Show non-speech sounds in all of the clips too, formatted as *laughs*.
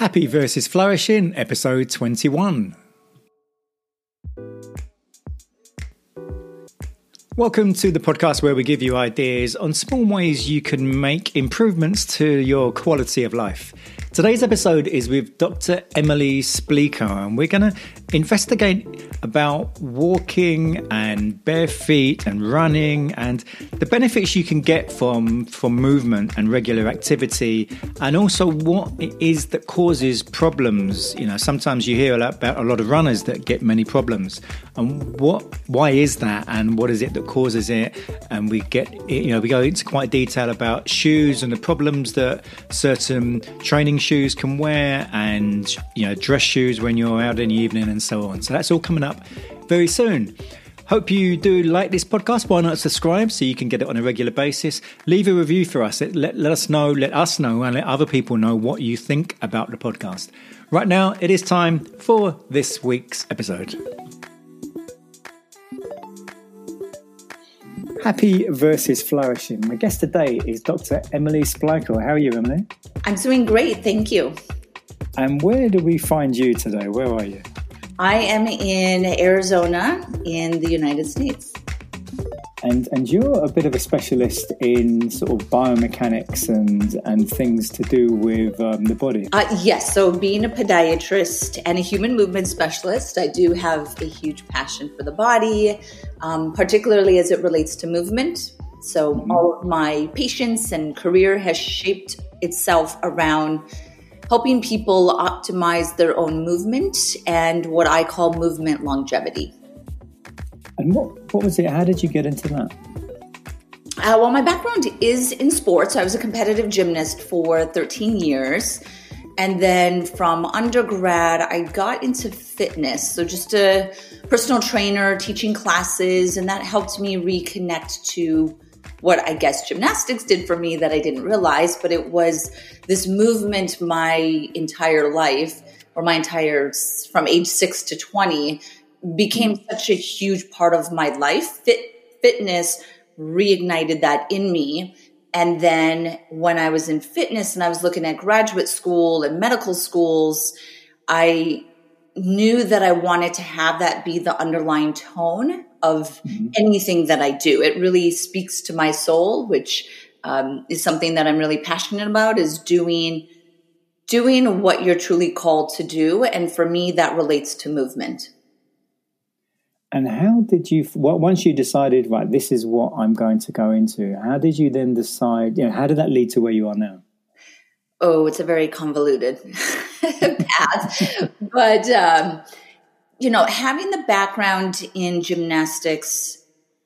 Happy versus Flourishing, episode 21. Welcome to the podcast where we give you ideas on small ways you can make improvements to your quality of life. Today's episode is with Dr. Emily Splichal, and we're going to investigate about walking and bare feet and running and the benefits you can get from from movement and regular activity and also what it is that causes problems you know sometimes you hear about a lot of runners that get many problems and what why is that and what is it that causes it and we get you know we go into quite detail about shoes and the problems that certain training shoes can wear and you know dress shoes when you're out in the evening and so on so that's all coming up very soon. Hope you do like this podcast. Why not subscribe so you can get it on a regular basis? Leave a review for us. Let, let us know, let us know, and let other people know what you think about the podcast. Right now, it is time for this week's episode. Happy versus flourishing. My guest today is Dr. Emily Splichal. How are you, Emily? I'm doing great, thank you. And where do we find you today? Where are you? I am in Arizona in the United States. And and you're a bit of a specialist in sort of biomechanics and and things to do with um, the body. Uh, yes, so being a podiatrist and a human movement specialist, I do have a huge passion for the body, um, particularly as it relates to movement. So mm-hmm. all of my patients and career has shaped itself around helping people optimize their own movement and what I call movement longevity. And what, what was it? How did you get into that? Uh, well, my background is in sports. I was a competitive gymnast for 13 years. And then from undergrad, I got into fitness. So, just a personal trainer, teaching classes, and that helped me reconnect to what I guess gymnastics did for me that I didn't realize, but it was this movement my entire life or my entire from age 6 to 20 became such a huge part of my life. Fit fitness reignited that in me. And then when I was in fitness and I was looking at graduate school and medical schools, I knew that I wanted to have that be the underlying tone of mm-hmm. anything that I do. It really speaks to my soul, which um, is something that I'm really passionate about. Is doing doing what you're truly called to do, and for me, that relates to movement. And how did you? once you decided, right, this is what I'm going to go into. How did you then decide? You know, how did that lead to where you are now? Oh, it's a very convoluted *laughs* path, but. Um, you know, having the background in gymnastics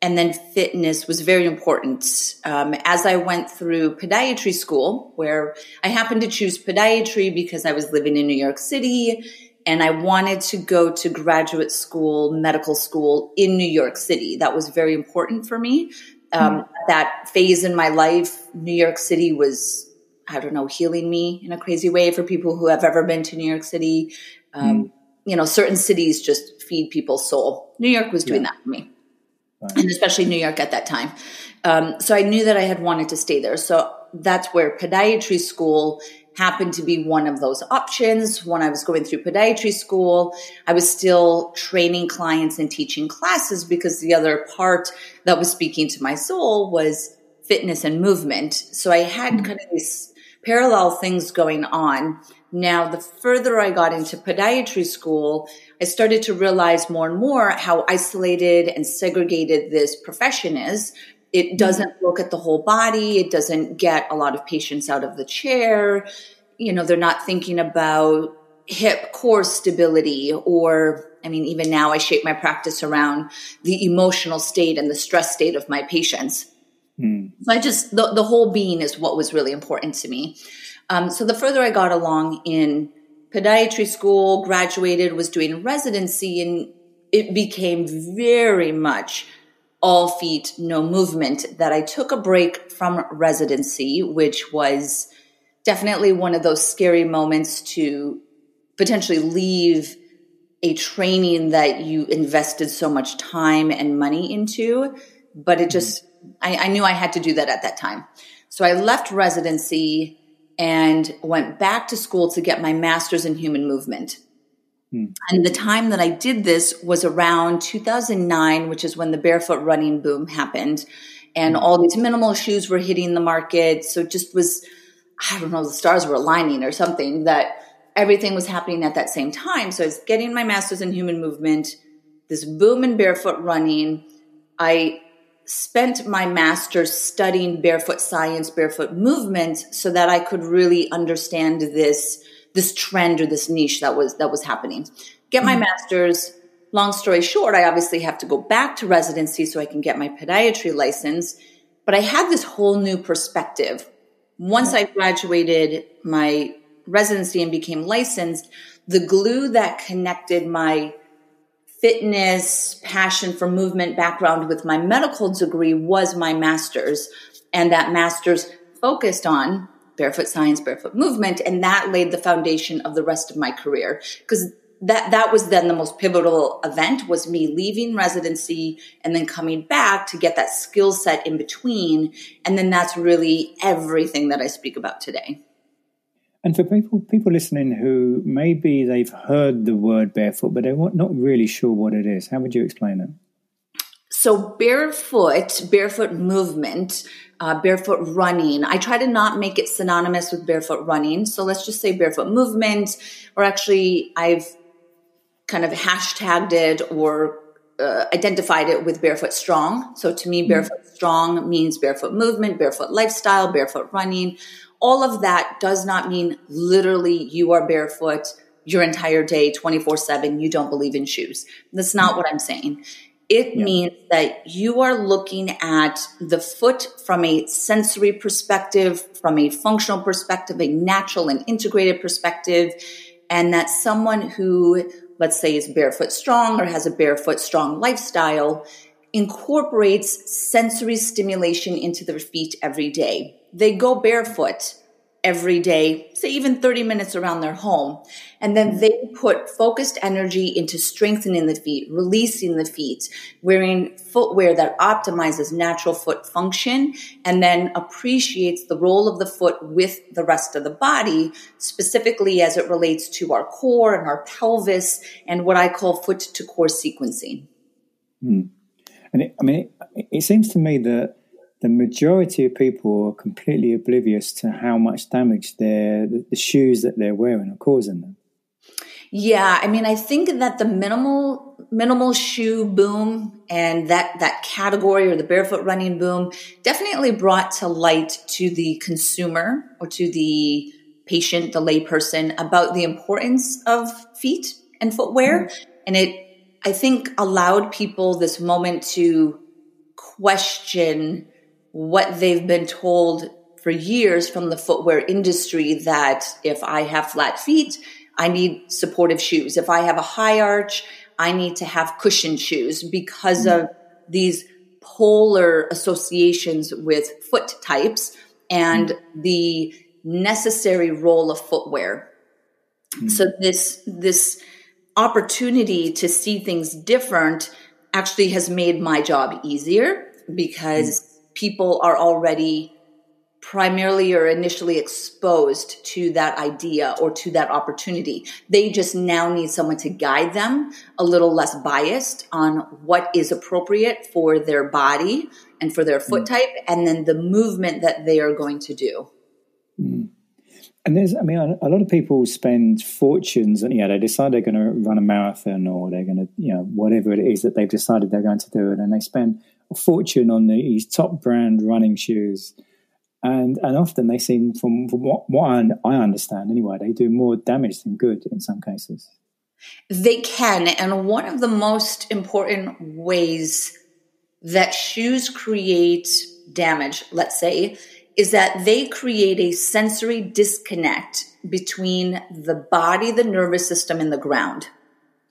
and then fitness was very important. Um, as I went through podiatry school, where I happened to choose podiatry because I was living in New York City and I wanted to go to graduate school, medical school in New York City. That was very important for me. Um, mm. That phase in my life, New York City was, I don't know, healing me in a crazy way for people who have ever been to New York City. Um, mm you know, certain cities just feed people's soul. New York was doing yeah. that for me. And especially New York at that time. Um, so I knew that I had wanted to stay there. So that's where podiatry school happened to be one of those options. When I was going through podiatry school, I was still training clients and teaching classes because the other part that was speaking to my soul was fitness and movement. So I had kind of these parallel things going on now, the further I got into podiatry school, I started to realize more and more how isolated and segregated this profession is. It mm-hmm. doesn't look at the whole body. It doesn't get a lot of patients out of the chair. You know, they're not thinking about hip core stability or I mean, even now I shape my practice around the emotional state and the stress state of my patients. Mm. So I just, the, the whole being is what was really important to me. Um, so the further I got along in podiatry school, graduated, was doing residency, and it became very much all feet, no movement that I took a break from residency, which was definitely one of those scary moments to potentially leave a training that you invested so much time and money into. But it mm-hmm. just, I, I knew I had to do that at that time. So I left residency and went back to school to get my master's in human movement. Hmm. And the time that I did this was around 2009, which is when the barefoot running boom happened. And hmm. all these minimal shoes were hitting the market. So it just was, I don't know, the stars were aligning or something that everything was happening at that same time. So I was getting my master's in human movement, this boom in barefoot running. I spent my master's studying barefoot science, barefoot movement, so that I could really understand this this trend or this niche that was that was happening. Get my mm-hmm. master's. Long story short, I obviously have to go back to residency so I can get my podiatry license. But I had this whole new perspective. Once I graduated my residency and became licensed, the glue that connected my fitness, passion for movement background with my medical degree was my master's. And that master's focused on barefoot science, barefoot movement. And that laid the foundation of the rest of my career. Because that, that was then the most pivotal event was me leaving residency and then coming back to get that skill set in between. And then that's really everything that I speak about today. And for people people listening who maybe they've heard the word barefoot, but they're not really sure what it is, how would you explain it? So barefoot, barefoot movement, uh, barefoot running. I try to not make it synonymous with barefoot running. So let's just say barefoot movement, or actually I've kind of hashtagged it or uh, identified it with barefoot strong. So to me, mm-hmm. barefoot strong means barefoot movement, barefoot lifestyle, barefoot running all of that does not mean literally you are barefoot your entire day 24 7 you don't believe in shoes that's not what i'm saying it yeah. means that you are looking at the foot from a sensory perspective from a functional perspective a natural and integrated perspective and that someone who let's say is barefoot strong or has a barefoot strong lifestyle incorporates sensory stimulation into their feet every day they go barefoot every day, say even 30 minutes around their home. And then they put focused energy into strengthening the feet, releasing the feet, wearing footwear that optimizes natural foot function and then appreciates the role of the foot with the rest of the body, specifically as it relates to our core and our pelvis and what I call foot to core sequencing. Hmm. And it, I mean, it, it seems to me that the majority of people are completely oblivious to how much damage their the shoes that they're wearing are causing them. Yeah, I mean, I think that the minimal minimal shoe boom and that that category or the barefoot running boom definitely brought to light to the consumer or to the patient, the layperson about the importance of feet and footwear, mm-hmm. and it I think allowed people this moment to question what they've been told for years from the footwear industry that if I have flat feet, I need supportive shoes. If I have a high arch, I need to have cushioned shoes because mm-hmm. of these polar associations with foot types and mm-hmm. the necessary role of footwear. Mm-hmm. So this this opportunity to see things different actually has made my job easier because mm people are already primarily or initially exposed to that idea or to that opportunity. They just now need someone to guide them a little less biased on what is appropriate for their body and for their foot mm. type and then the movement that they are going to do. Mm. And there's, I mean, a lot of people spend fortunes and, you know, they decide they're going to run a marathon or they're going to, you know, whatever it is that they've decided they're going to do it. And they spend fortune on these top brand running shoes. And, and often they seem, from, from what, what I understand anyway, they do more damage than good in some cases. They can. And one of the most important ways that shoes create damage, let's say, is that they create a sensory disconnect between the body, the nervous system, and the ground.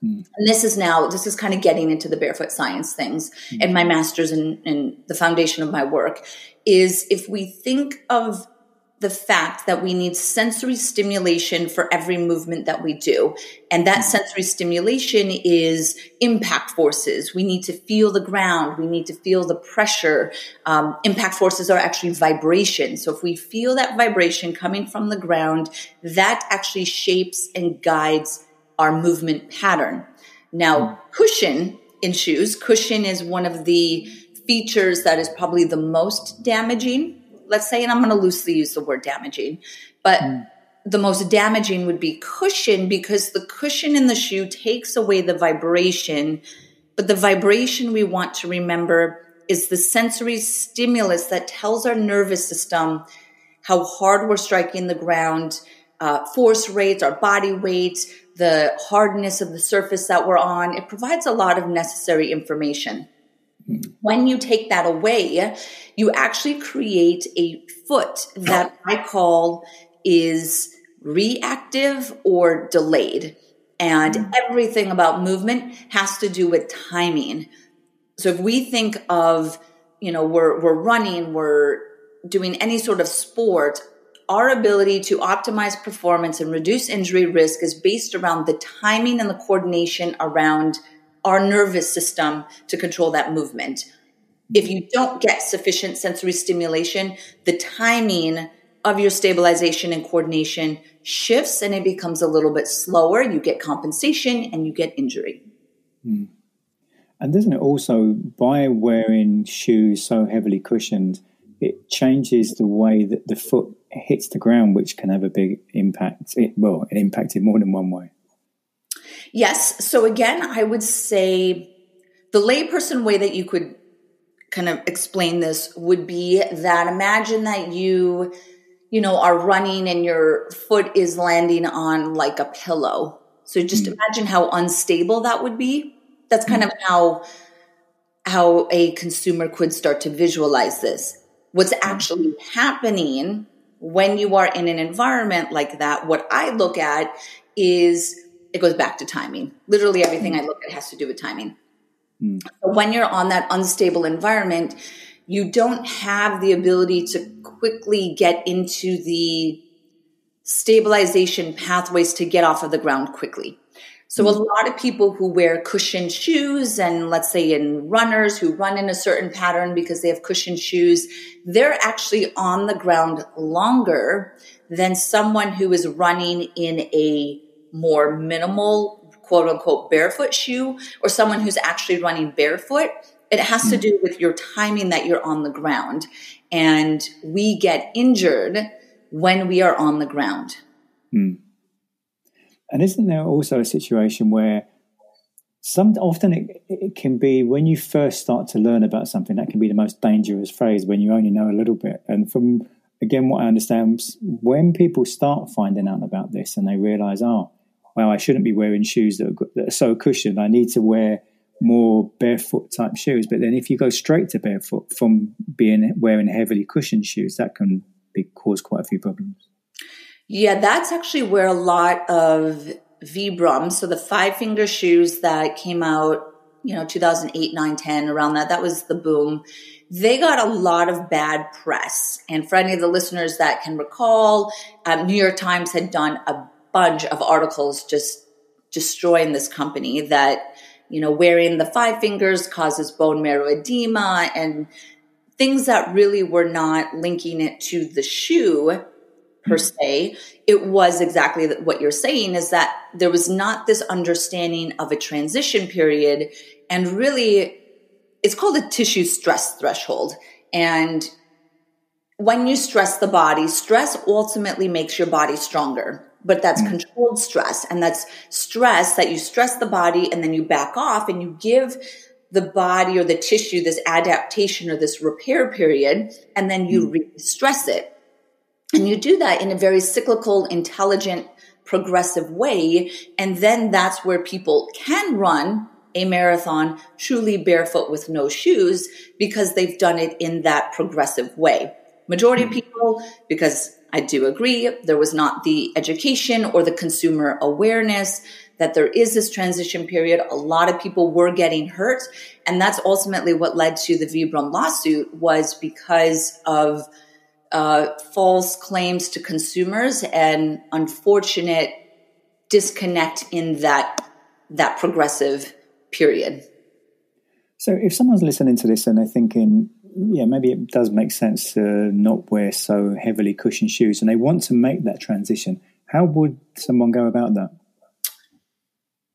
Mm. And this is now, this is kind of getting into the barefoot science things mm. and my master's and, and the foundation of my work is if we think of the fact that we need sensory stimulation for every movement that we do. And that sensory stimulation is impact forces. We need to feel the ground. We need to feel the pressure. Um, impact forces are actually vibration. So if we feel that vibration coming from the ground, that actually shapes and guides our movement pattern. Now, cushion in shoes, cushion is one of the features that is probably the most damaging let's say, and I'm going to loosely use the word damaging, but mm. the most damaging would be cushion because the cushion in the shoe takes away the vibration. But the vibration we want to remember is the sensory stimulus that tells our nervous system how hard we're striking the ground, uh, force rates, our body weight, the hardness of the surface that we're on. It provides a lot of necessary information. When you take that away, you actually create a foot that I call is reactive or delayed. And mm. everything about movement has to do with timing. So if we think of, you know, we're, we're running, we're doing any sort of sport, our ability to optimize performance and reduce injury risk is based around the timing and the coordination around our nervous system to control that movement. If you don't get sufficient sensory stimulation, the timing of your stabilization and coordination shifts and it becomes a little bit slower. You get compensation and you get injury. Hmm. And doesn't it also, by wearing shoes so heavily cushioned, it changes the way that the foot hits the ground, which can have a big impact. It, well, it impacted more than one way. Yes. So again, I would say the layperson way that you could kind of explain this would be that imagine that you, you know, are running and your foot is landing on like a pillow. So just mm. imagine how unstable that would be. That's kind mm. of how how a consumer could start to visualize this. What's hmm. actually happening when you are in an environment like that, what I look at is it goes back to timing. Literally everything mm. I look at has to do with timing. Mm. When you're on that unstable environment, you don't have the ability to quickly get into the stabilization pathways to get off of the ground quickly. So a mm. lot of people who wear cushioned shoes and let's say in runners who run in a certain pattern because they have cushioned shoes, they're actually on the ground longer than someone who is running in a more minimal quote unquote barefoot shoe or someone who's actually running barefoot. It has to hmm. do with your timing that you're on the ground. And we get injured when we are on the ground. Hmm. And isn't there also a situation where some often it, it, can be when you first start to learn about something that can be the most dangerous phase when you only know a little bit and from again what i understand when people start finding out about this and they realize oh well, I shouldn't be wearing shoes that are, that are so cushioned. I need to wear more barefoot type shoes. But then if you go straight to barefoot from being wearing heavily cushioned shoes, that can be, cause quite a few problems. Yeah, that's actually where a lot of Vibram, so the five finger shoes that came out, you know, 2008, 9, 10, around that, that was the boom. They got a lot of bad press. And for any of the listeners that can recall, um, New York Times had done a bunch of articles just destroying this company that, you know, wearing the five fingers causes bone marrow edema and things that really were not linking it to the shoe per se. It was exactly what you're saying is that there was not this understanding of a transition period and really it's called a tissue stress threshold. And when you stress the body, stress ultimately makes your body stronger but that's mm. controlled stress. And that's stress that you stress the body and then you back off and you give the body or the tissue this adaptation or this repair period, and then you mm. re-stress it. And you do that in a very cyclical, intelligent, progressive way. And then that's where people can run a marathon truly barefoot with no shoes because they've done it in that progressive way. Majority of mm. people, because I do agree. There was not the education or the consumer awareness that there is this transition period. A lot of people were getting hurt. And that's ultimately what led to the Vibram lawsuit was because of uh, false claims to consumers and unfortunate disconnect in that that progressive period. So, if someone's listening to this and they're thinking, yeah, maybe it does make sense to not wear so heavily cushioned shoes, and they want to make that transition, how would someone go about that?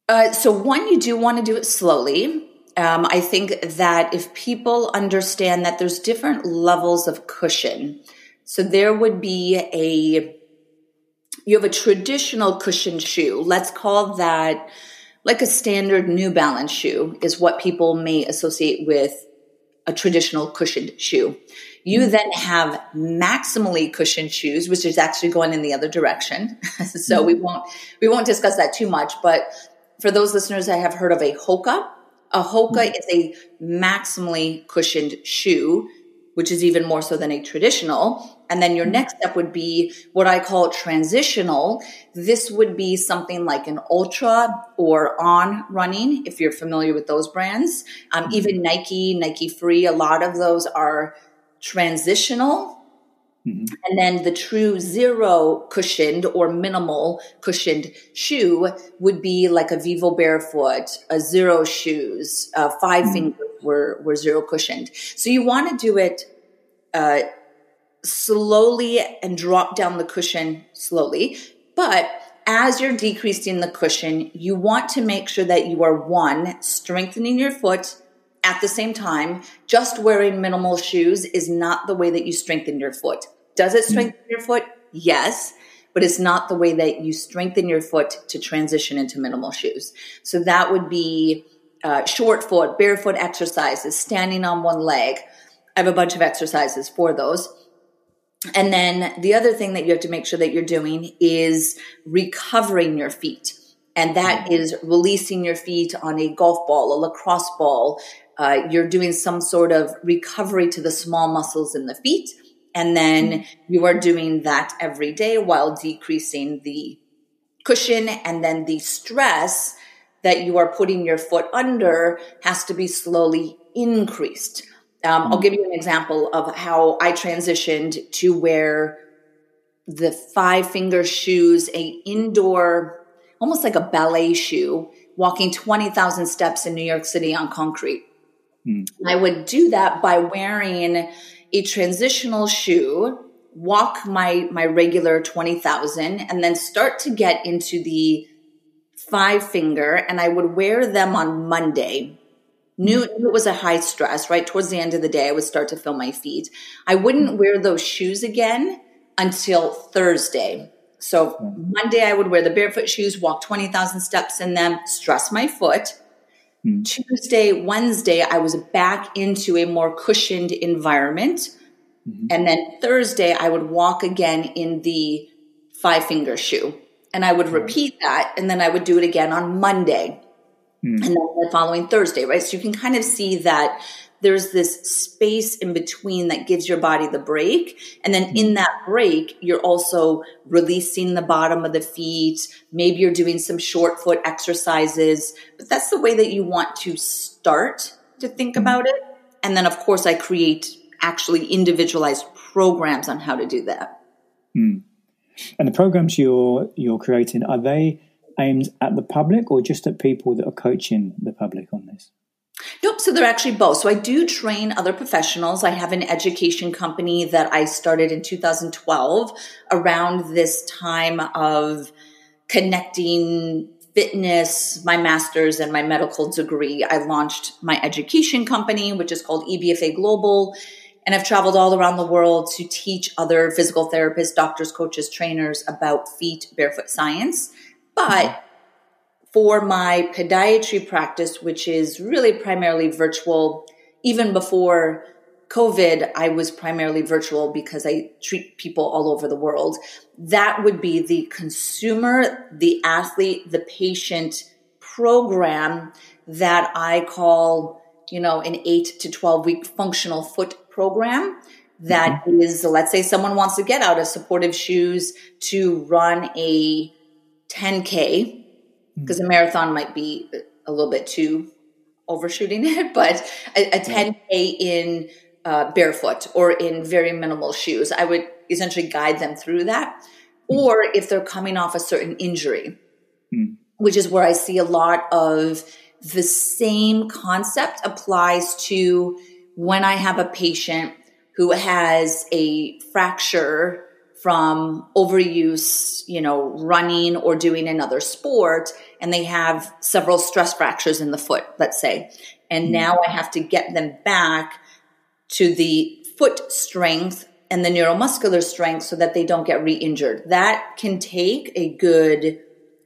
Uh, so, one, you do want to do it slowly. Um, I think that if people understand that there's different levels of cushion, so there would be a, you have a traditional cushioned shoe. Let's call that like a standard New Balance shoe, is what people may associate with a traditional cushioned shoe. You mm-hmm. then have maximally cushioned shoes, which is actually going in the other direction. *laughs* so mm-hmm. we won't we won't discuss that too much. But for those listeners that have heard of a Hoka, a Hoka mm-hmm. is a maximally cushioned shoe, which is even more so than a traditional. And then your mm-hmm. next step would be what I call transitional. This would be something like an Altra or On Running, if you're familiar with those brands. Um, mm-hmm. even Nike, Nike Free, a lot of those are transitional. Mm-hmm. And then the true zero cushioned or minimal cushioned shoe would be like a Vivo Barefoot, a Xero Shoes, uh, 5 mm-hmm. fingers were, were zero cushioned. So you want to do it uh, slowly and drop down the cushion slowly. But as you're decreasing the cushion, you want to make sure that you are one, strengthening your foot at the same time. Just wearing minimal shoes is not the way that you strengthen your foot. Does it strengthen your foot? Yes. But it's not the way that you strengthen your foot to transition into minimal shoes. So that would be uh, short foot, barefoot exercises, standing on one leg. I have a bunch of exercises for those. And then the other thing that you have to make sure that you're doing is recovering your feet. And that mm-hmm. is releasing your feet on a golf ball, a lacrosse ball. Uh, you're doing some sort of recovery to the small muscles in the feet. And then mm-hmm. you are doing that every day while decreasing the cushion. And then the stress that you are putting your foot under has to be slowly increased. Um, I'll mm-hmm. give you an example of how I transitioned to wear the five finger shoes, a indoor, almost like a ballet shoe, walking 20,000 steps in New York City on concrete. Mm. I would do that by wearing a transitional shoe, walk my, my regular 20,000 and then start to get into the five finger and I would wear them on Monday Knew, knew it was a high stress, right? Towards the end of the day, I would start to feel my feet. I wouldn't wear those shoes again until Thursday. So Monday, I would wear the barefoot shoes, walk 20,000 steps in them, stress my foot. Hmm. Tuesday, Wednesday, I was back into a more cushioned environment. Mm-hmm. And then Thursday, I would walk again in the five finger shoe. And I would repeat that. And then I would do it again on Monday. Mm. And then the following Thursday, right? So you can kind of see that there's this space in between that gives your body the break. And then in hmm. that break, you're also releasing the bottom of the feet. Maybe you're doing some short foot exercises, but that's the way that you want to start to think hmm. about it. And then, of course, I create actually individualized programs on how to do that. Mm. And the programs you're you're creating are they aimed at the public or just at people that are coaching the public on this? Nope. So they're actually both. So I do train other professionals. I have an education company that I started in 2012 around this time of connecting fitness, my master's, and my medical degree. I launched my education company, which is called EBFA Global. And I've traveled all around the world to teach other physical therapists, doctors, coaches, trainers about feet barefoot science. But for my podiatry practice, which is really primarily virtual, even before COVID, I was primarily virtual because I treat people all over the world. That would be the consumer, the athlete, the patient program that I call, you know, an eight to 12 week functional foot program. That mm-hmm. is, let's say someone wants to get out of supportive shoes to run a 10K, because mm-hmm. a marathon might be a little bit too overshooting *laughs* it, but a, a 10K in uh, barefoot or in very minimal shoes. I would essentially guide them through that. Or if they're coming off a certain injury, mm. which is where I see a lot of the same concept applies to when I have a patient who has a fracture from overuse, you know, running or doing another sport, and they have several stress fractures in the foot, let's say. And mm-hmm. now I have to get them back to the foot strength and the neuromuscular strength so that they don't get re injured. That can take a good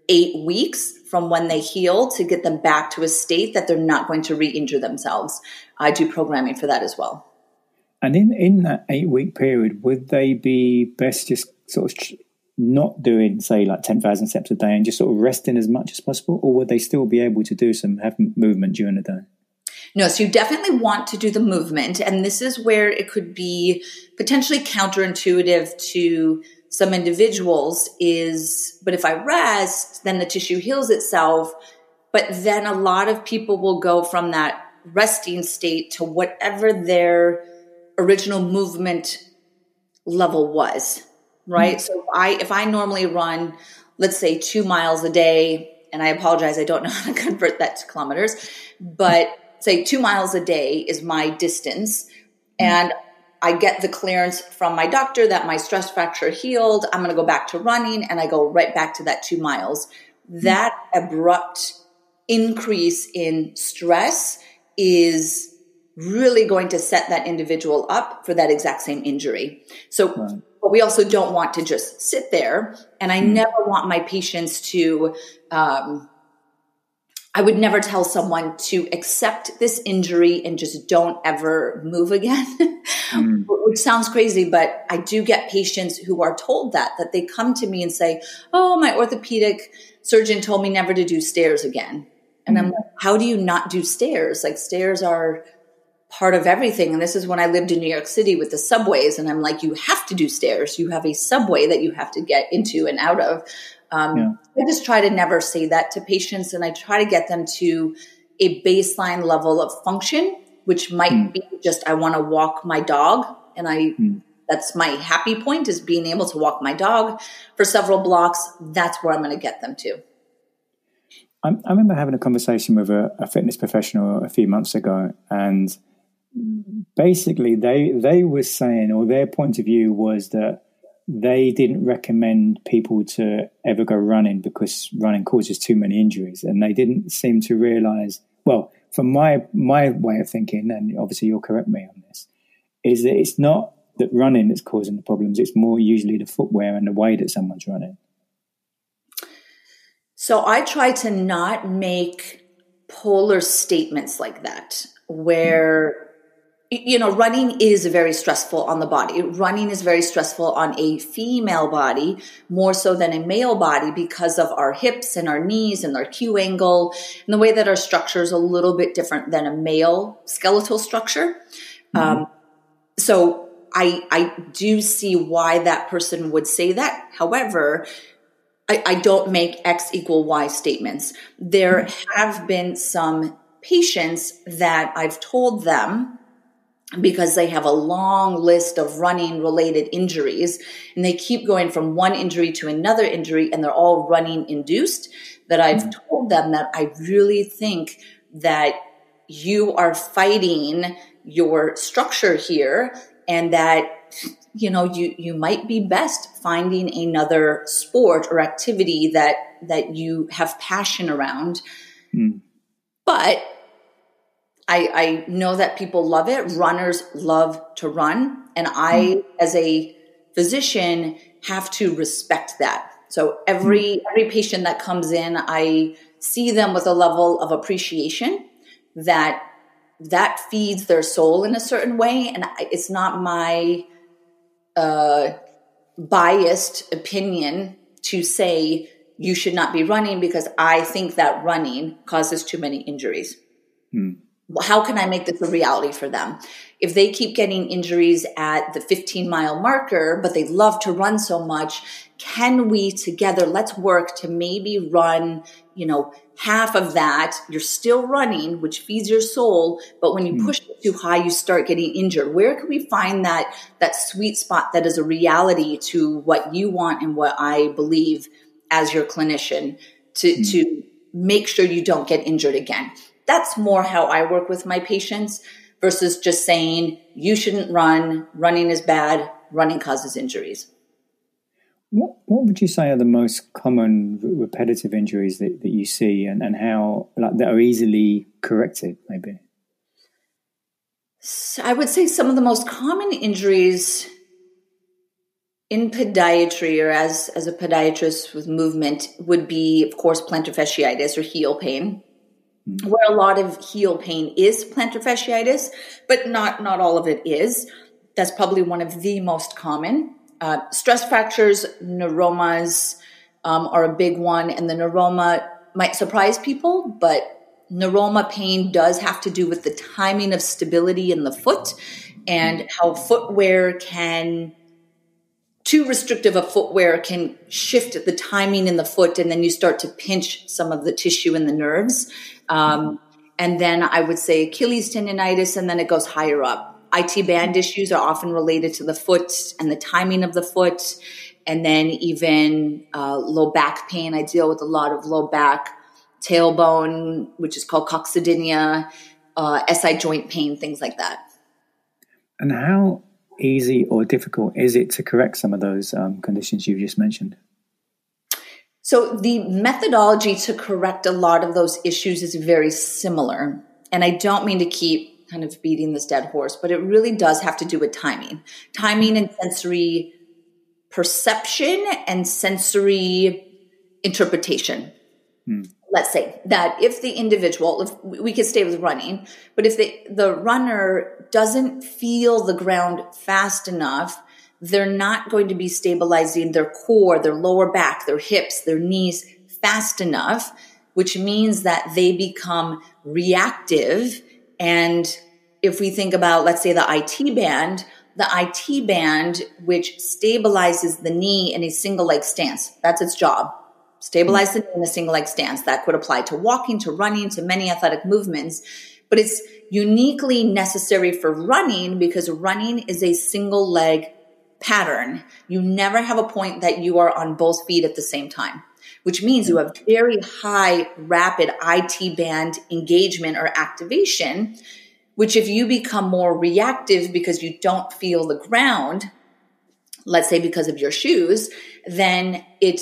eight weeks from when they heal to get them back to a state that they're not going to re injure themselves. I do programming for that as well. And in, in that eight week period, would they be best just sort of not doing, say, like 10,000 steps a day and just sort of resting as much as possible? Or would they still be able to do some, have movement during the day? No, so you definitely want to do the movement. And this is where it could be potentially counterintuitive to some individuals is, but if I rest, then the tissue heals itself. But then a lot of people will go from that resting state to whatever their original movement level was, right? Mm-hmm. So I, if I normally run, let's say two miles a day, and I apologize, I don't know *laughs* how to convert that to kilometers, but say two miles a day is my distance. And I get the clearance from my doctor that my stress fracture healed. I'm going to go back to running and I go right back to that two miles. That abrupt increase in stress is really going to set that individual up for that exact same injury. So, right. but we also don't want to just sit there. And I mm. never want my patients to, um, I would never tell someone to accept this injury and just don't ever move again, *laughs* mm. which sounds crazy, but I do get patients who are told that, that they come to me and say, Oh, my orthopedic surgeon told me never to do stairs again. And mm. I'm like, how do you not do stairs? Like stairs are part of everything. And this is when I lived in New York City with the subways. And I'm like, you have to do stairs. You have a subway that you have to get into and out of. Um, yeah. I just try to never say that to patients, and I try to get them to a baseline level of function, which might mm. be just I want to walk my dog, and I mm. that's my happy point is being able to walk my dog for several blocks. That's where I'm going to get them to. I, I remember having a conversation with a, a fitness professional a few months ago, and basically they they were saying, or their point of view was that they didn't recommend people to ever go running because running causes too many injuries, and they didn't seem to realize. Well, from my my way of thinking, and obviously you'll correct me on this, is that it's not that running that's causing the problems; it's more usually the footwear and the way that someone's running. So I try to not make polar statements like that, where you know, running is very stressful on the body. Running is very stressful on a female body more so than a male body because of our hips and our knees and our Q angle and the way that our structure is a little bit different than a male skeletal structure. Mm-hmm. Um, so I, I do see why that person would say that. However, I, I don't make X equal Y statements. There mm-hmm. have been some patients that I've told them because they have a long list of running related injuries and they keep going from one injury to another injury and they're all running induced that I've mm-hmm. told them that I really think that you are fighting your structure here and that you know you you might be best finding another sport or activity that that you have passion around mm. but I, I know that people love it. Runners love to run. And I, mm. as a physician, have to respect that. So every, mm. every patient that comes in, I see them with a level of appreciation that that feeds their soul in a certain way. And it's not my, uh, biased opinion to say you should not be running because I think that running causes too many injuries. Hmm how can I make this a reality for them? If they keep getting injuries at the 15 mile marker, but they love to run so much, can we together, let's work to maybe run, you know, half of that. You're still running, which feeds your soul. But when you mm. push it too high, you start getting injured. Where can we find that, that sweet spot that is a reality to what you want and what I believe as your clinician to, mm. to make sure you don't get injured again? That's more how I work with my patients versus just saying you shouldn't run, running is bad, running causes injuries. What, what would you say are the most common repetitive injuries that, that you see and, and how like that are easily corrected maybe? So I would say some of the most common injuries in podiatry or as, as a podiatrist with movement would be, of course, plantar fasciitis or heel pain. Mm-hmm. Where a lot of heel pain is plantar fasciitis, but not not all of it is. That's probably one of the most common. Uh, stress fractures, neuromas um, are a big one, and the neuroma might surprise people, but neuroma pain does have to do with the timing of stability in the foot and how footwear can too restrictive of footwear can shift the timing in the foot and then you start to pinch some of the tissue in the nerves um, and then i would say achilles tendonitis and then it goes higher up IT band issues are often related to the foot and the timing of the foot. And then even uh, low back pain. I deal with a lot of low back, tailbone, which is called coccydynia, uh, SI joint pain, things like that. And how easy or difficult is it to correct some of those um, conditions you've just mentioned? So the methodology to correct a lot of those issues is very similar. And I don't mean to keep kind of beating this dead horse, but it really does have to do with timing, timing and sensory perception and sensory interpretation. Hmm. Let's say that if the individual, if we could stay with running, but if the, the runner doesn't feel the ground fast enough, they're not going to be stabilizing their core, their lower back, their hips, their knees fast enough, which means that they become reactive and if we think about, let's say, the IT band, the IT band, which stabilizes the knee in a single leg stance, that's its job. Stabilize the knee in a single leg stance. That could apply to walking, to running, to many athletic movements. But it's uniquely necessary for running because running is a single leg pattern. You never have a point that you are on both feet at the same time which means you have very high rapid IT band engagement or activation, which if you become more reactive because you don't feel the ground, let's say because of your shoes, then it,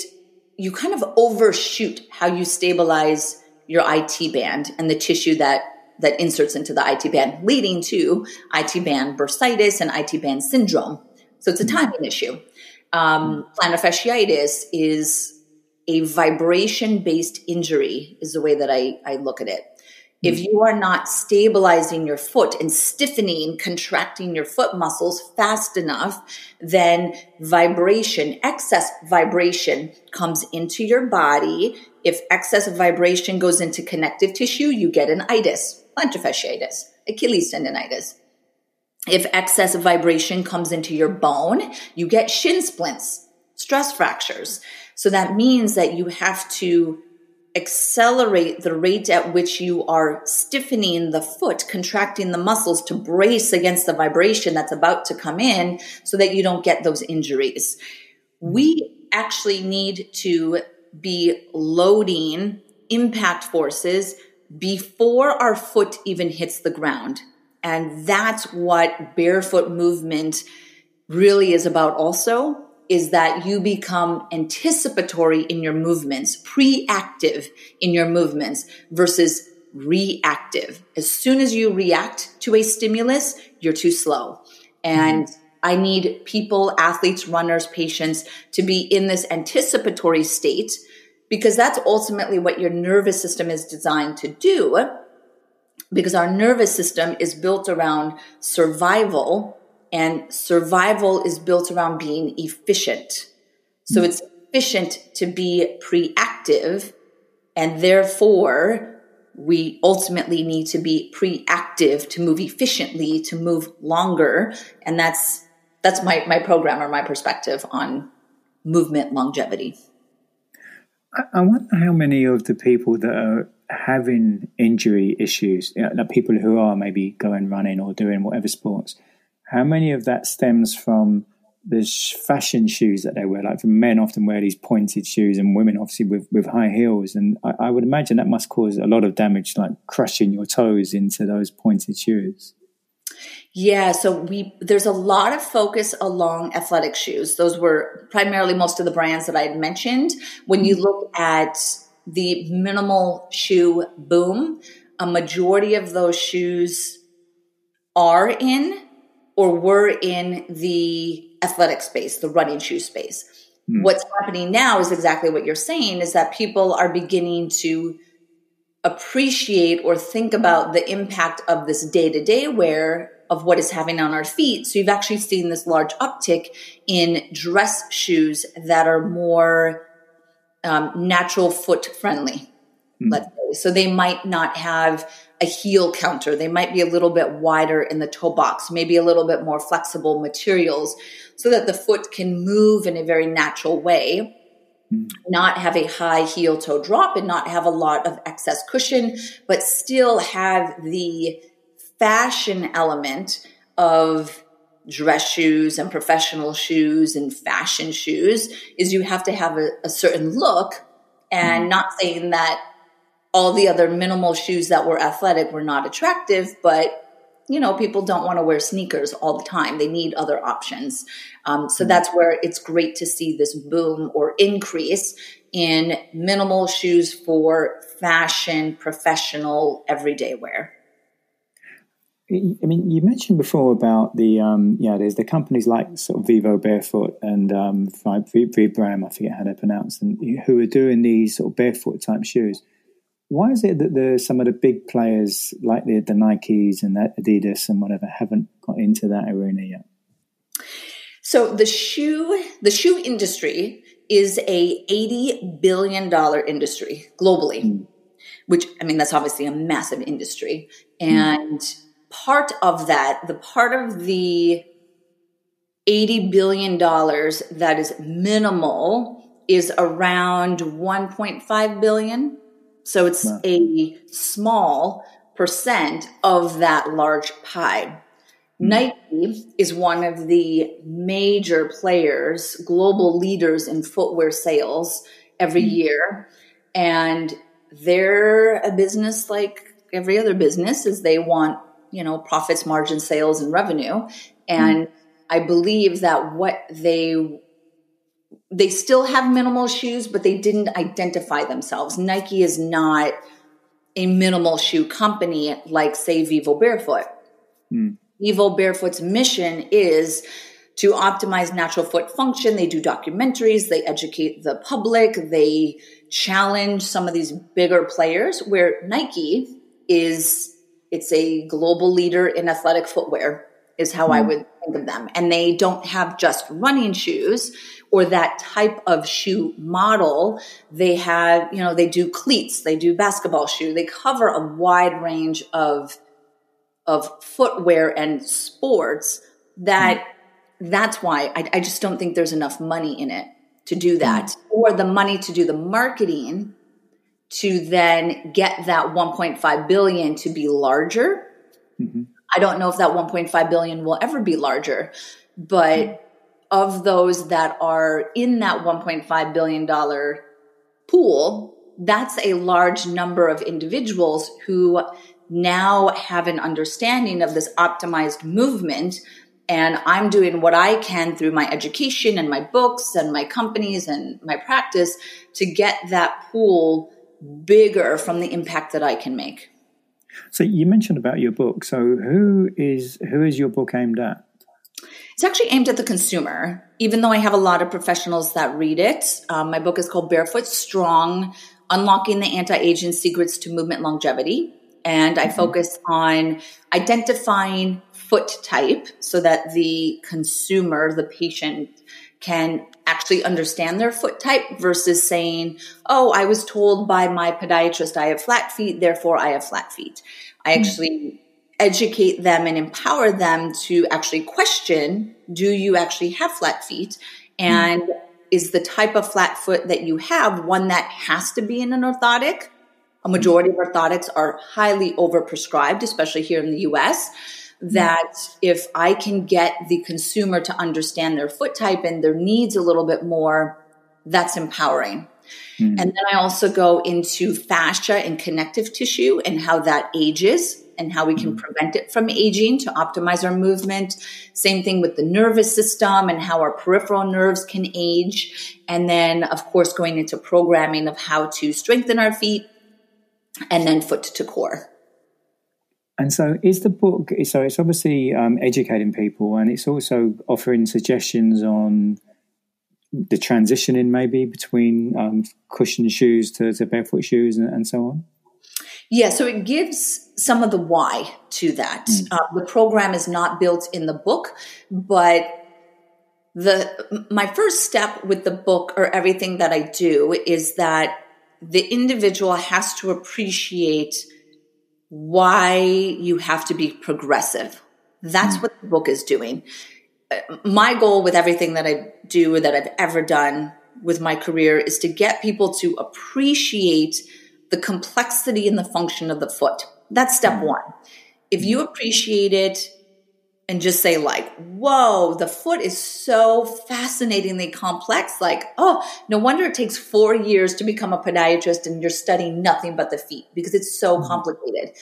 you kind of overshoot how you stabilize your IT band and the tissue that that inserts into the IT band, leading to IT band bursitis and IT band syndrome. So it's a timing issue. Um, plantar fasciitis is a vibration based injury is the way that I, I look at it. If you are not stabilizing your foot and stiffening, contracting your foot muscles fast enough, then vibration, excess vibration comes into your body. If excess vibration goes into connective tissue, you get an itis, plantar fasciitis, Achilles tendonitis. If excess vibration comes into your bone, you get shin splints, stress fractures. So that means that you have to accelerate the rate at which you are stiffening the foot, contracting the muscles to brace against the vibration that's about to come in so that you don't get those injuries. Mm-hmm. We actually need to be loading impact forces before our foot even hits the ground. And that's what barefoot movement really is about also is that you become anticipatory in your movements, preactive in your movements versus reactive. As soon as you react to a stimulus, you're too slow. And mm-hmm. I need people, athletes, runners, patients to be in this anticipatory state because that's ultimately what your nervous system is designed to do. Because our nervous system is built around survival and survival is built around being efficient. So mm-hmm. it's efficient to be preactive and therefore we ultimately need to be preactive to move efficiently, to move longer. And that's, that's my, my program or my perspective on, movement longevity. I wonder how many of the people that are having injury issues, you know, the people who are maybe going running or doing whatever sports, how many of that stems from the fashion shoes that they wear? Like men often wear these pointed shoes, and women obviously with, with high heels. And I, I would imagine that must cause a lot of damage, like crushing your toes into those pointed shoes. Yeah, so we there's a lot of focus along athletic shoes. Those were primarily most of the brands that I had mentioned. When you look at the minimal shoe boom, a majority of those shoes are in or were in the athletic space, the running shoe space. Mm. What's happening now is exactly what you're saying is that people are beginning to appreciate or think about the impact of this day to day wear of what is having on our feet. So you've actually seen this large uptick in dress shoes that are more um, natural foot friendly. Mm. Let's say. So they might not have a heel counter. They might be a little bit wider in the toe box, maybe a little bit more flexible materials so that the foot can move in a very natural way, mm. not have a high heel toe drop and not have a lot of excess cushion, but still have the fashion element of dress shoes and professional shoes and fashion shoes is you have to have a, a certain look and mm. not saying that all the other minimal shoes that were athletic were not attractive but you know people don't want to wear sneakers all the time they need other options um, so mm. that's where it's great to see this boom or increase in minimal shoes for fashion professional everyday wear I mean, you mentioned before about the um, yeah. There's the companies like sort of Vivo Barefoot and um, Vibram, I forget how they're pronounced, and who are doing these sort of barefoot type shoes. Why is it that the some of the big players like the the Nikes and the Adidas and whatever haven't got into that arena yet? So the shoe the shoe industry is a eighty billion dollar industry globally, mm. which I mean that's obviously a massive industry and. Mm part of that, the part of the $80 billion that is minimal is around 1.5 billion. So it's wow. a small percent of that large pie. Mm-hmm. Nike is one of the major players, global leaders in footwear sales every mm-hmm. year. And they're a business like every other business is they want you know, profits, margin, sales, and revenue. And mm. I believe that what they they still have minimal shoes, but they didn't identify themselves. Nike is not a minimal shoe company like, say, Vivo Barefoot. Mm. Vivo Barefoot's mission is to optimize natural foot function. They do documentaries, they educate the public, they challenge some of these bigger players where Nike is it's a global leader in athletic footwear, is how mm. I hmm. would think of them. And they don't have just running shoes or that type of shoe model. They have, you know, they do cleats, they do basketball shoe, they cover a wide range of of footwear and sports that mm. that's why I, I, just don't think there's enough money in it to do that mm. or the money to do the marketing to then get that 1.5 billion to be larger. Mm-hmm. I don't know if that 1.5 billion will ever be larger, but mm-hmm. Of those that are in that 1.5 billion dollar pool, that's a large number of individuals who now have an understanding of this optimized movement and I'm doing what I can through my education and my books and my companies and my practice to get that pool bigger from the impact that I can make. So you mentioned about your book. So who is who is your book aimed at? It's actually aimed at the consumer, even though I have a lot of professionals that read it. Um, my book is called Barefoot Strong Unlocking the Anti Aging Secrets to Movement Longevity. And I mm-hmm. focus on identifying foot type so that the consumer, the patient, can actually understand their foot type versus saying, Oh, I was told by my podiatrist I have flat feet, therefore I have flat feet. I hmm. actually mm-hmm. Educate them and empower them to actually question, do you actually have flat feet? And mm-hmm. is the type of flat foot that you have one that has to be in an orthotic? A majority of orthotics are highly overprescribed, especially here in the US. That if I can get the consumer to understand their foot type and their needs a little bit more, that's empowering. Mm. And then I also go into fascia and connective tissue and how that ages and how we can mm. prevent it from aging to optimize our movement. Same thing with the nervous system and how our peripheral nerves can age. And then, of course, going into programming of how to strengthen our feet and then foot to core. And so, is the book? So it's obviously um, educating people, and it's also offering suggestions on the transitioning maybe between um, cushion shoes to, to barefoot shoes and, and, so on? Yeah, so it gives some of the why to that. Mm. Uh, the program is not built in the book, but the my first step with the book or everything that I do is that the individual has to appreciate why you have to be progressive. That's mm. what the book is doing my goal with everything that I do or that I've ever done with my career is to get people to appreciate the complexity and the function of the foot. That's step mm. one. If you appreciate it and just say like, whoa, the foot is so fascinatingly complex. Like, oh, no wonder it takes four years to become a podiatrist and you're studying nothing but the feet because it's so mm. complicated.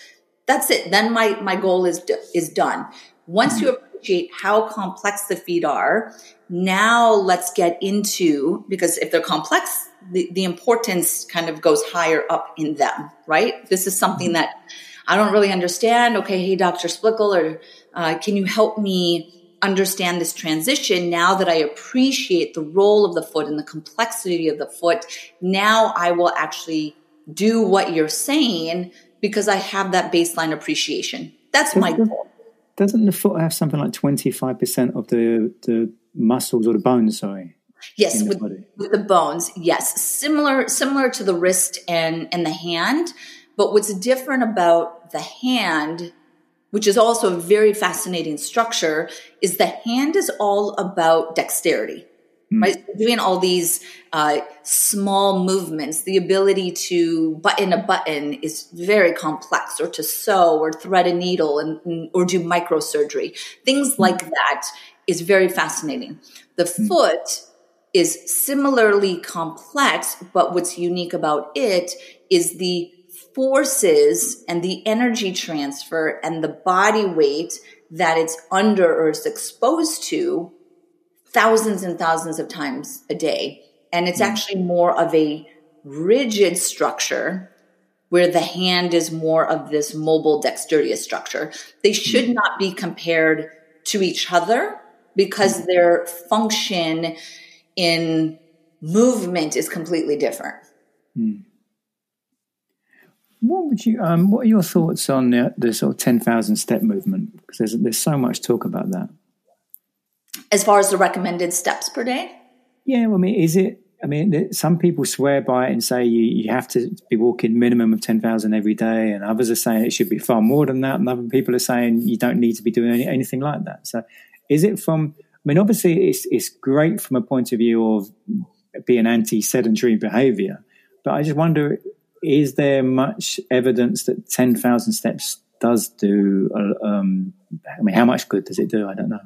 That's it. Then my, my goal is, is done. Once you appreciate how complex the feet are, now let's get into, because if they're complex, the, the importance kind of goes higher up in them, right? This is something mm-hmm. that I don't really understand. Okay, hey, Dr. Splichal, or uh, can you help me understand this transition now that I appreciate the role of the foot and the complexity of the foot? Now I will actually do what you're saying because I have that baseline appreciation. That's my goal doesn't the foot have something like 25% of the, the muscles or the bones, sorry? Yes, with, with, the bones. Yes, similar similar to the wrist and and the hand, but what's different about the hand, which is also a very fascinating structure, is the hand is all about dexterity mm. right? Doing all these uh, small movements, the ability to button a button is very complex, or to sew, or thread a needle, and or do microsurgery. Things mm. like that is very fascinating. The mm. foot is similarly complex, but what's unique about it is the forces and the energy transfer and the body weight that it's under or is exposed to thousands and thousands of times a day. And it's mm-hmm. actually more of a rigid structure where the hand is more of this mobile dexterous structure. They should mm-hmm. not be compared to each other because mm-hmm. their function in movement is completely different. Mm. What would you? Um, what are your thoughts on the, the sort of ten thousand step movement? Because there's there's so much talk about that as far as the recommended steps per day? Yeah, well, I mean, is it? I mean, some people swear by it and say you, you have to be walking minimum of 10,000 every day, and others are saying it should be far more than that, and other people are saying you don't need to be doing any, anything like that. So, is it from? I mean, obviously, it's it's great from a point of view of being anti-sedentary behaviour, but I just wonder: is there much evidence that 10,000 steps does do? Uh, um, I mean, how much good does it do? I don't know.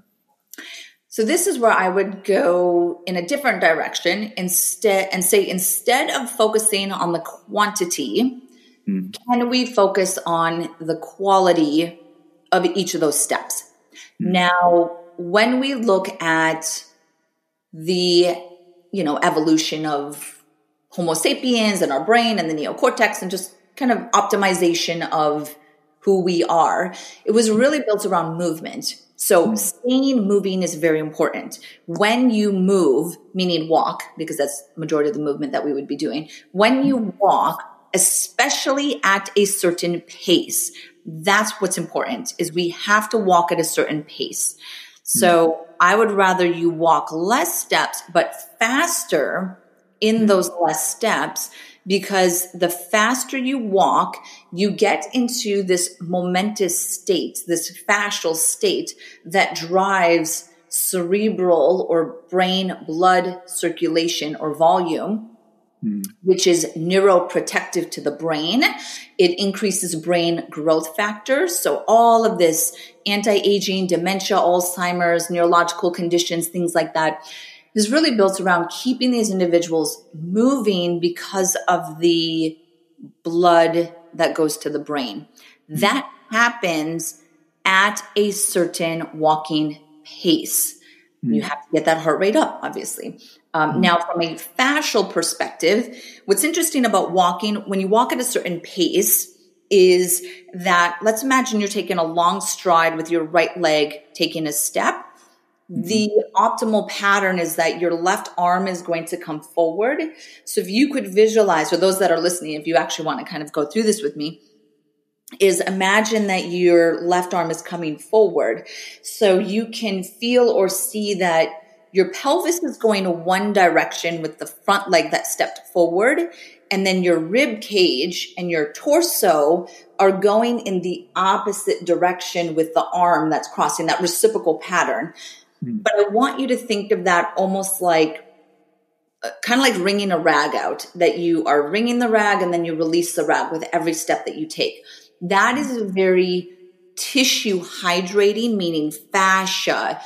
So this is where I would go in a different direction instead and say instead of focusing on the quantity, mm. can we focus on the quality of each of those steps? Mm. Now, when we look at the, you know, evolution of Homo sapiens and our brain and the neocortex and just kind of optimization of who we are, it was really built around movement so hmm. staying moving is very important. When you move, meaning walk, because that's majority of the movement that we would be doing. When you hmm. walk, especially at a certain pace, that's what's important is we have to walk at a certain pace. So hmm. I would rather you walk less steps, but faster in those less steps because the faster you walk, you get into this momentous state, this fascial state that drives cerebral or brain blood circulation or volume hmm. which is neuroprotective to the brain. It increases brain growth factors. So all of this anti-aging, dementia, Alzheimer's, neurological conditions, things like that is really built around keeping these individuals moving because of the blood that goes to the brain. Hmm. That happens at a certain walking pace. Hmm. You have to get that heart rate up, obviously. Um, hmm. now, from a fascial perspective, what's interesting about walking, when you walk at a certain pace, is that let's imagine you're taking a long stride with your right leg taking a step. The mm-hmm. optimal pattern is that your left arm is going to come forward. So if you could visualize, for those that are listening, if you actually want to kind of go through this with me, is imagine that your left arm is coming forward. So you can feel or see that your pelvis is going to one direction with the front leg that stepped forward. And then your rib cage and your torso are going in the opposite direction with the arm that's crossing that reciprocal pattern. Mm. But I want you to think of that almost like uh, kind of like wringing a rag out that you are wringing the rag and then you release the rag with every step that you take. That is a very tissue hydrating, meaning fascia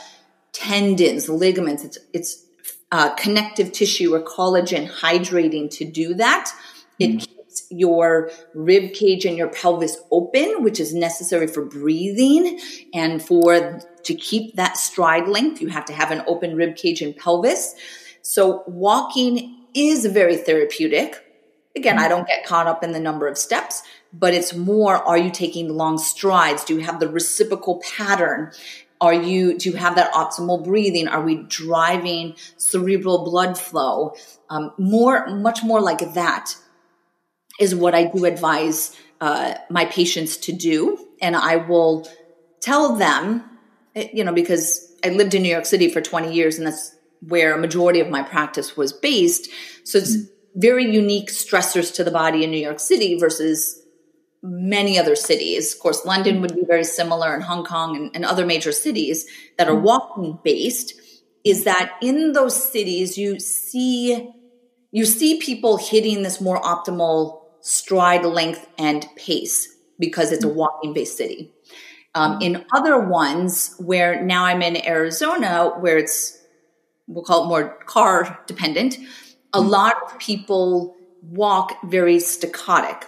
tendons, ligaments. It's, it's uh, connective tissue or collagen hydrating to do that. It mm. Your rib cage and your pelvis open, which is necessary for breathing and for to keep that stride length. You have to have an open rib cage and pelvis. So walking is very therapeutic. Again, I don't get caught up in the number of steps, but it's more are you taking long strides? Do you have the reciprocal pattern? Are you, do you have that optimal breathing? Are we driving cerebral blood flow? Um, more, much more like that is what I do advise uh, my patients to do. And I will tell them, eh, you know, because I lived in New York City for 20 years and that's where a majority of my practice was based. So it's mm-hmm. very unique stressors to the body in New York City versus many other cities. Of course, London would be very similar and Hong Kong and, and other major cities that are walking based is that in those cities you see you see people hitting this more optimal stride length and pace because it's a walking based city. Um, in other ones where now I'm in Arizona where it's we'll call it more car dependent, a lot of people walk very staccatic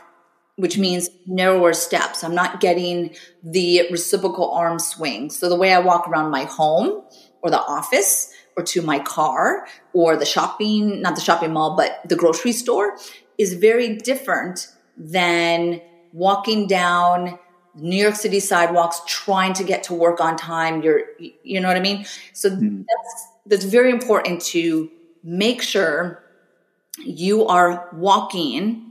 which means narrower steps. I'm not getting the reciprocal arm swing. So the way I walk around my home or the office or to my car or the shopping, not the shopping mall, but the grocery store is very different than walking down New York City sidewalks trying to get to work on time. You're, you know what I mean? So mm. that's, that's very important to make sure you are walking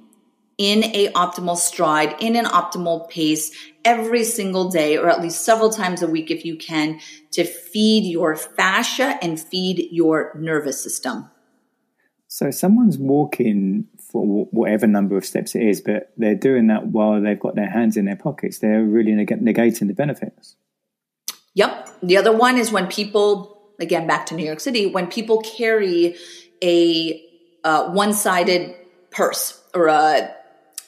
in a optimal stride, in an optimal pace every single day, or at least several times a week if you can, to feed your fascia and feed your nervous system. So someone's walking for whatever number of steps it is, but they're doing that while they've got their hands in their pockets. They're really negating the benefits. Yep. The other one is when people, again, back to New York City, when people carry a uh, one-sided purse or a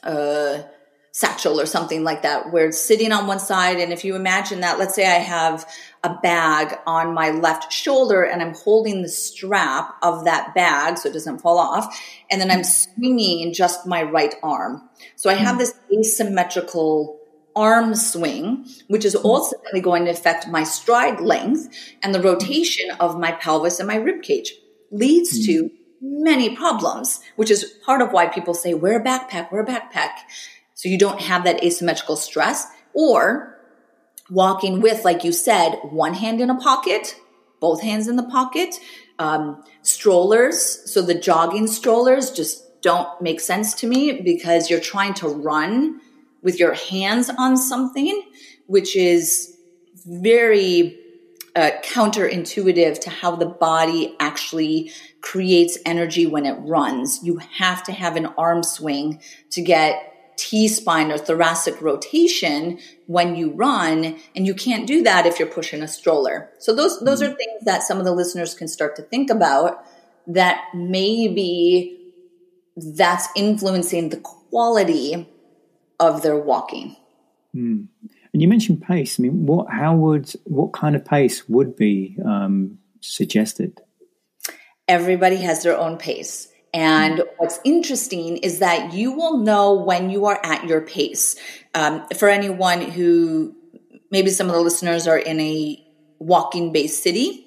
a satchel or something like that where it's sitting on one side. And if you imagine that let's say i have a bag on my left shoulder and i'm holding the strap of that bag so it doesn't fall off and then i'm swinging just my right arm. So i have hmm. this asymmetrical arm swing which is hmm. ultimately going to affect my stride length and the hmm. rotation of my pelvis and my rib cage. Leads to many problems, which is part of why people say, wear a backpack, wear a backpack. So you don't have that asymmetrical stress or walking with, like you said, one hand in a pocket, both hands in the pocket, um, strollers. So the jogging strollers just don't make sense to me because you're trying to run with your hands on something, which is very uh, counterintuitive to how the body actually creates energy when it runs. You have to have an arm swing to get T spine or thoracic rotation when you run, and you can't do that if you're pushing a stroller. So those those mm-hmm. are things that some of the listeners can start to think about that maybe that's influencing the quality of their walking. Mm. And you mentioned pace. I mean, what how would what kind of pace would be um, suggested? Everybody has their own pace. And what's interesting is that you will know when you are at your pace. Um, for anyone who maybe some of the listeners are in a walking based city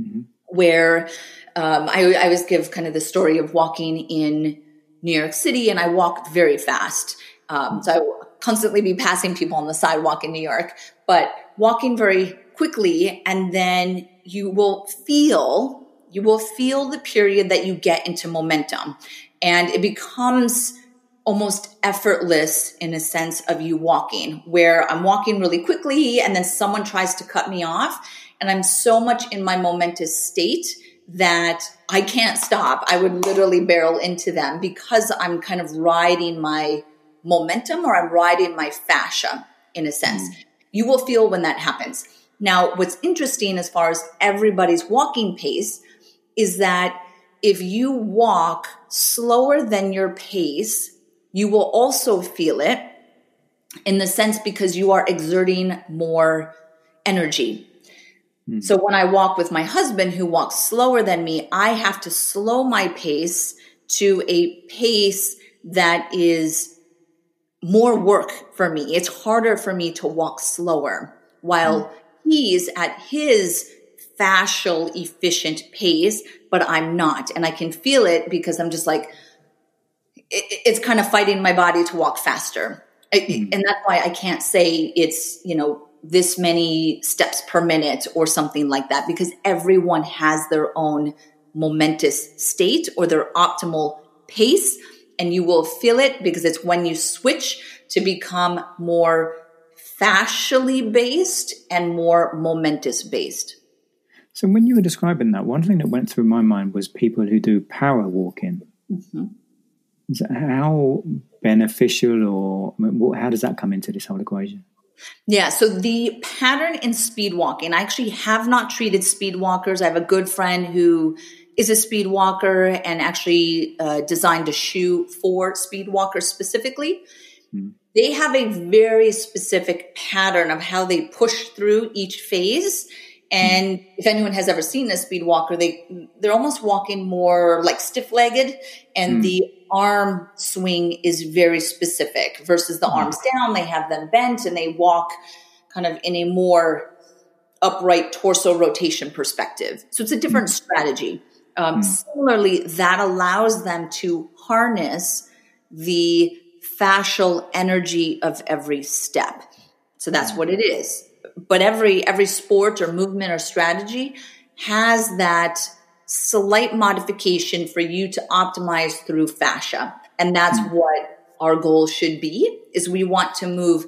mm-hmm. where um, I, I always give kind of the story of walking in New York City and I walked very fast. Um, so I will constantly be passing people on the sidewalk in New York, but walking very quickly and then you will feel you will feel the period that you get into momentum and it becomes almost effortless in a sense of you walking where I'm walking really quickly and then someone tries to cut me off and I'm so much in my momentous state that I can't stop. I would literally barrel into them because I'm kind of riding my momentum or I'm riding my fascia in a sense. Mm. You will feel when that happens. Now, what's interesting as far as everybody's walking pace is that if you walk slower than your pace, you will also feel it in the sense because you are exerting more energy. Mm. So when I walk with my husband who walks slower than me, I have to slow my pace to a pace that is more work for me. It's harder for me to walk slower while mm. he's at his fascial efficient pace, but I'm not. And I can feel it because I'm just like, it, it's kind of fighting my body to walk faster. Mm. And that's why I can't say it's, you know, this many steps per minute or something like that because everyone has their own momentous state or their optimal pace and you will feel it because it's when you switch to become more fascially based and more momentous based. So when you were describing that, one thing that went through my mind was people who do power walking. Mm-hmm. How beneficial or how does that come into this whole equation? Yeah, so the pattern in speed walking, I actually have not treated speed walkers. I have a good friend who is a speed walker and actually uh, designed a shoe for speed walkers specifically. Mm. They have a very specific pattern of how they push through each phase and if anyone has ever seen a speed walker, they they're almost walking more like stiff legged, and mm. the arm swing is very specific. Versus the mm. arms down, they have them bent and they walk kind of in a more upright torso rotation perspective. So it's a different mm. strategy. Um, hmm. similarly, that allows them to harness the fascial energy of every step. So that's hmm. what it is but every every sport or movement or strategy has that slight modification for you to optimize through fascia. And that's mm-hmm. what our goal should be is we want to move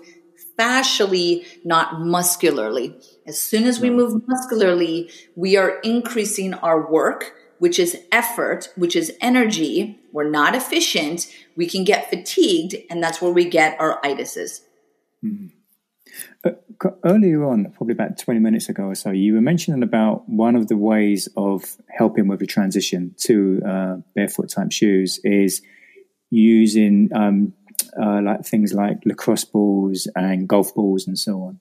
fascially not muscularly. As soon as we move muscularly we are increasing our work which is effort which is energy. We're not efficient. We can get fatigued and that's where we get our itises. Mm-hmm. Earlier on, probably about 20 minutes ago or so, you were mentioning about one of the ways of helping with the transition to uh, barefoot type shoes is using um, uh, like things like lacrosse balls and golf balls and so on.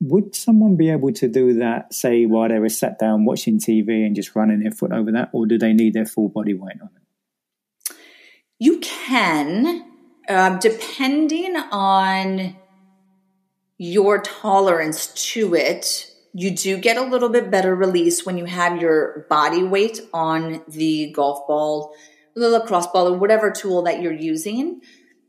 Would someone be able to do that, say, while they were sat down watching TV and just running their foot over that, or do they need their full body weight on it? You can, uh, depending on your tolerance to it, you do get a little bit better release when you have your body weight on the golf ball, the lacrosse ball, or whatever tool that you're using.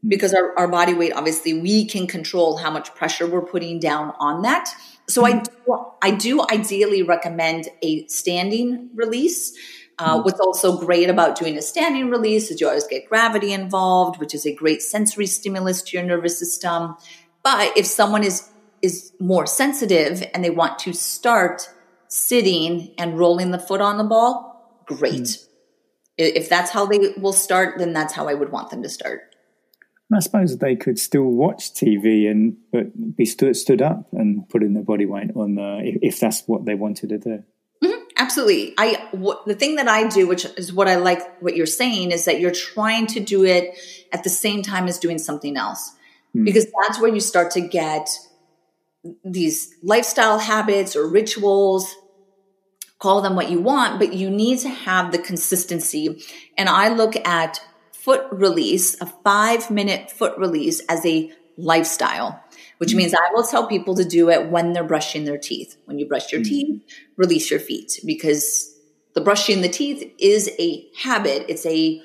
Because our, our body weight, obviously, we can control how much pressure we're putting down on that. So I do, I do ideally recommend a standing release. Uh, hmm. what's also great about doing a standing release is you always get gravity involved, which is a great sensory stimulus to your nervous system. But if someone is is more sensitive and they want to start sitting and rolling the foot on the ball, great. Mm. If that's how they will start, then that's how I would want them to start. I suppose they could still watch TV and but be stood stood up and put in their body weight on the, if, if that's what they wanted to do. Mm-hmm. Absolutely. I what, the thing that I do, which is what I like, what you're saying, is that you're trying to do it at the same time as doing something else, mm. because that's where you start to get these lifestyle habits or rituals. Call them what you want, but you need to have the consistency. And I look at foot release, a five minute foot release, as a lifestyle which mm-hmm. means I will tell people to do it when they're brushing their teeth. When you brush your mm-hmm. teeth, release your feet because the brushing the teeth is a habit. It's a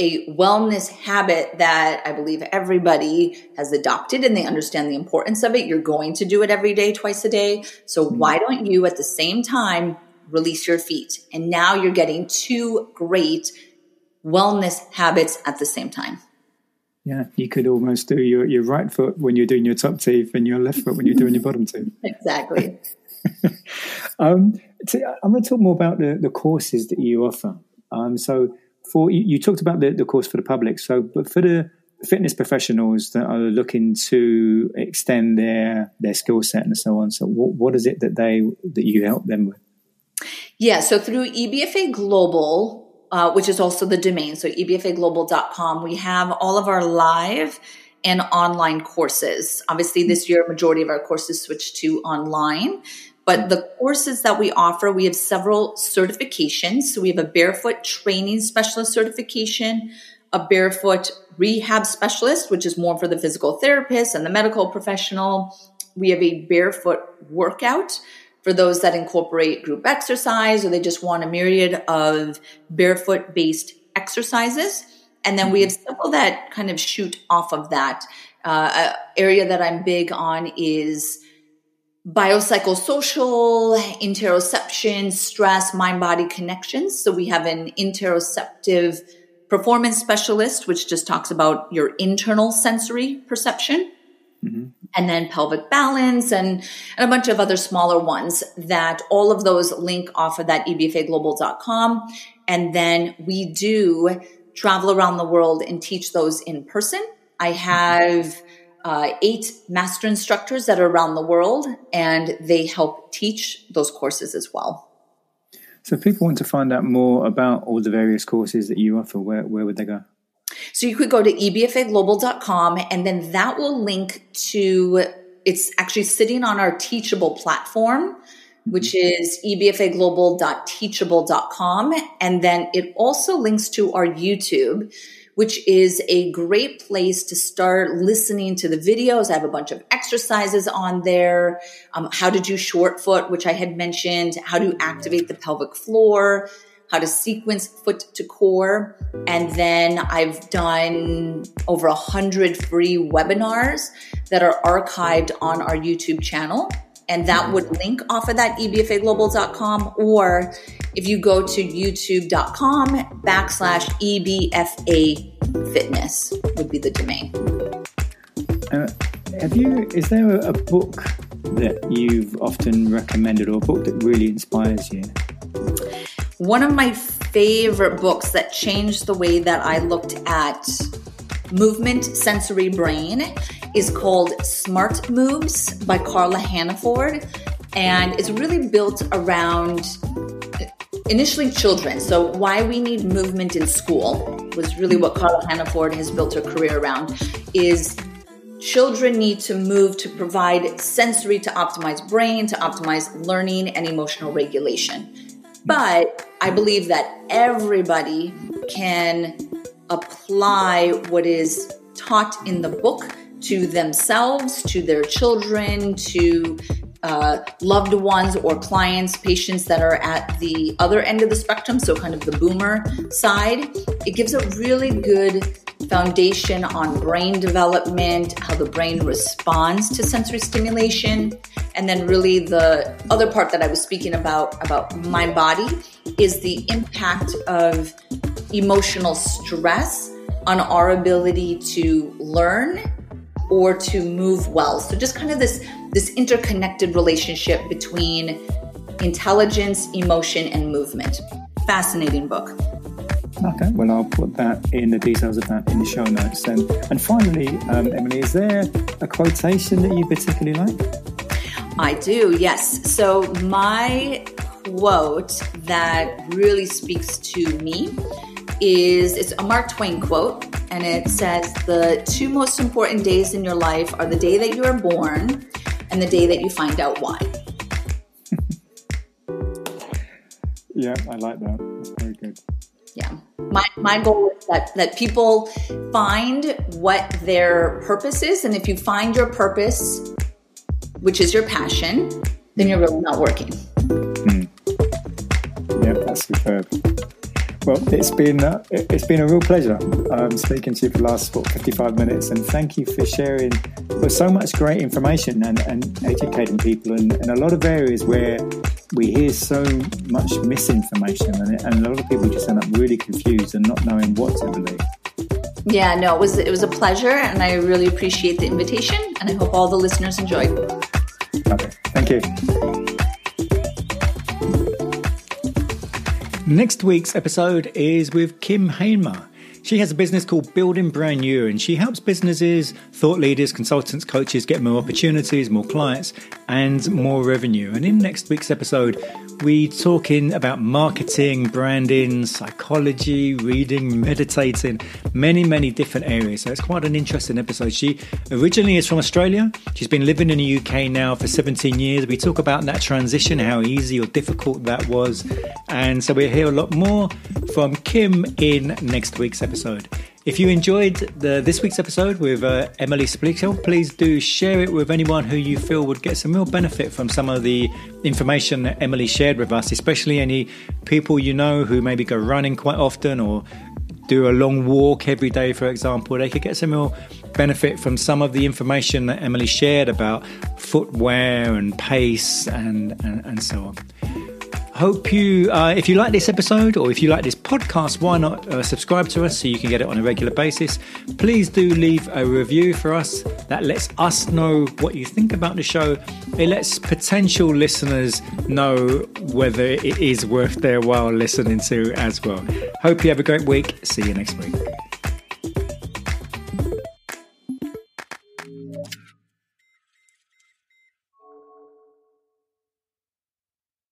a wellness habit that I believe everybody has adopted and they understand the importance of it. You're going to do it every day, twice a day. So mm-hmm. why don't you at the same time release your feet? And now you're getting two great wellness habits at the same time. Yeah, you could almost do your, your right foot when you're doing your top teeth and your left foot when you're doing your bottom teeth. *laughs* Exactly. *laughs* um, I'm going to talk more about the, the courses that you offer. Um, so, for you, you talked about the, the course for the public. So, but for the fitness professionals that are looking to extend their their skill set and so on, so what, what is it that they that you help them with? Yeah, so through EBFA Global, uh, which is also the domain. So ebfaglobal.com. We have all of our live and online courses. Obviously, this year, majority of our courses switched to online. But the courses that we offer, we have several certifications. So we have a barefoot training specialist certification, a barefoot rehab specialist, which is more for the physical therapist and the medical professional. We have a barefoot workout for those that incorporate group exercise or they just want a myriad of barefoot based exercises. And then we have several that kind of shoot off of that. Uh, area that I'm big on is biopsychosocial, interoception, stress, mind body connections. So we have an interoceptive performance specialist, which just talks about your internal sensory perception. Mm-hmm and then pelvic balance and, and a bunch of other smaller ones that all of those link off of that ebfaglobal.com. And then we do travel around the world and teach those in person. I have uh, eight master instructors that are around the world and they help teach those courses as well. So if people want to find out more about all the various courses that you offer, where, where would they go? So you could go to ebfaglobal.com and then that will link to, it's actually sitting on our Teachable platform, which mm-hmm. is ebfaglobal.teachable.com. And then it also links to our YouTube, which is a great place to start listening to the videos. I have a bunch of exercises on there. Um, how to do short foot, which I had mentioned, how to activate the pelvic floor, how to sequence foot to core. And then I've done over a hundred free webinars that are archived on our YouTube channel. And that would link off of that ebfaglobal.com. Or if you go to youtube.com backslash EBFA fitness would be the domain. Uh, have you, is there a book that you've often recommended or a book that really inspires you? One of my favorite books that changed the way that I looked at movement, sensory brain is called Smart Moves by Carla Hannaford. And it's really built around initially children. So, why we need movement in school was really what Carla Hannaford has built her career around is children need to move to provide sensory to optimize brain, to optimize learning and emotional regulation. But I believe that everybody can apply what is taught in the book to themselves, to their children, to uh, loved ones or clients, patients that are at the other end of the spectrum, so kind of the boomer side. It gives a really good foundation on brain development, how the brain responds to sensory stimulation, and then really the other part that I was speaking about about mind body is the impact of emotional stress on our ability to learn or to move well. So just kind of this this interconnected relationship between intelligence, emotion and movement. Fascinating book. Okay, well, I'll put that in the details of that in the show notes. And, and finally, um, Emily, is there a quotation that you particularly like? I do, yes. So, my quote that really speaks to me is it's a Mark Twain quote, and it says, The two most important days in your life are the day that you are born and the day that you find out why. *laughs* yeah, I like that. That's very good. Yeah. My, my goal is that, that people find what their purpose is. And if you find your purpose, which is your passion, then you're really not working. Mm. Yeah, that's superb. Well, it's been uh, it's been a real pleasure um, speaking to you for the last what, 55 minutes, and thank you for sharing for so much great information and, and educating people in, in a lot of areas where we hear so much misinformation, and, and a lot of people just end up really confused and not knowing what to believe. Yeah, no, it was it was a pleasure, and I really appreciate the invitation, and I hope all the listeners enjoyed. Okay, thank you. Next week's episode is with Kim Hamer. She has a business called Building Brand New, and she helps businesses, thought leaders, consultants, coaches get more opportunities, more clients, and more revenue. And in next week's episode, we talking about marketing, branding, psychology, reading, meditating, many, many different areas. So it's quite an interesting episode. She originally is from Australia. She's been living in the UK now for 17 years. We talk about that transition, how easy or difficult that was. And so we'll hear a lot more from Kim in next week's episode. If you enjoyed the, this week's episode with uh, Emily Splichal, please do share it with anyone who you feel would get some real benefit from some of the information that Emily shared with us, especially any people you know who maybe go running quite often or do a long walk every day, for example. They could get some real benefit from some of the information that Emily shared about footwear and pace and, and, and so on. Hope you, uh, if you like this episode or if you like this podcast, why not uh, subscribe to us so you can get it on a regular basis? Please do leave a review for us. That lets us know what you think about the show. It lets potential listeners know whether it is worth their while listening to as well. Hope you have a great week. See you next week.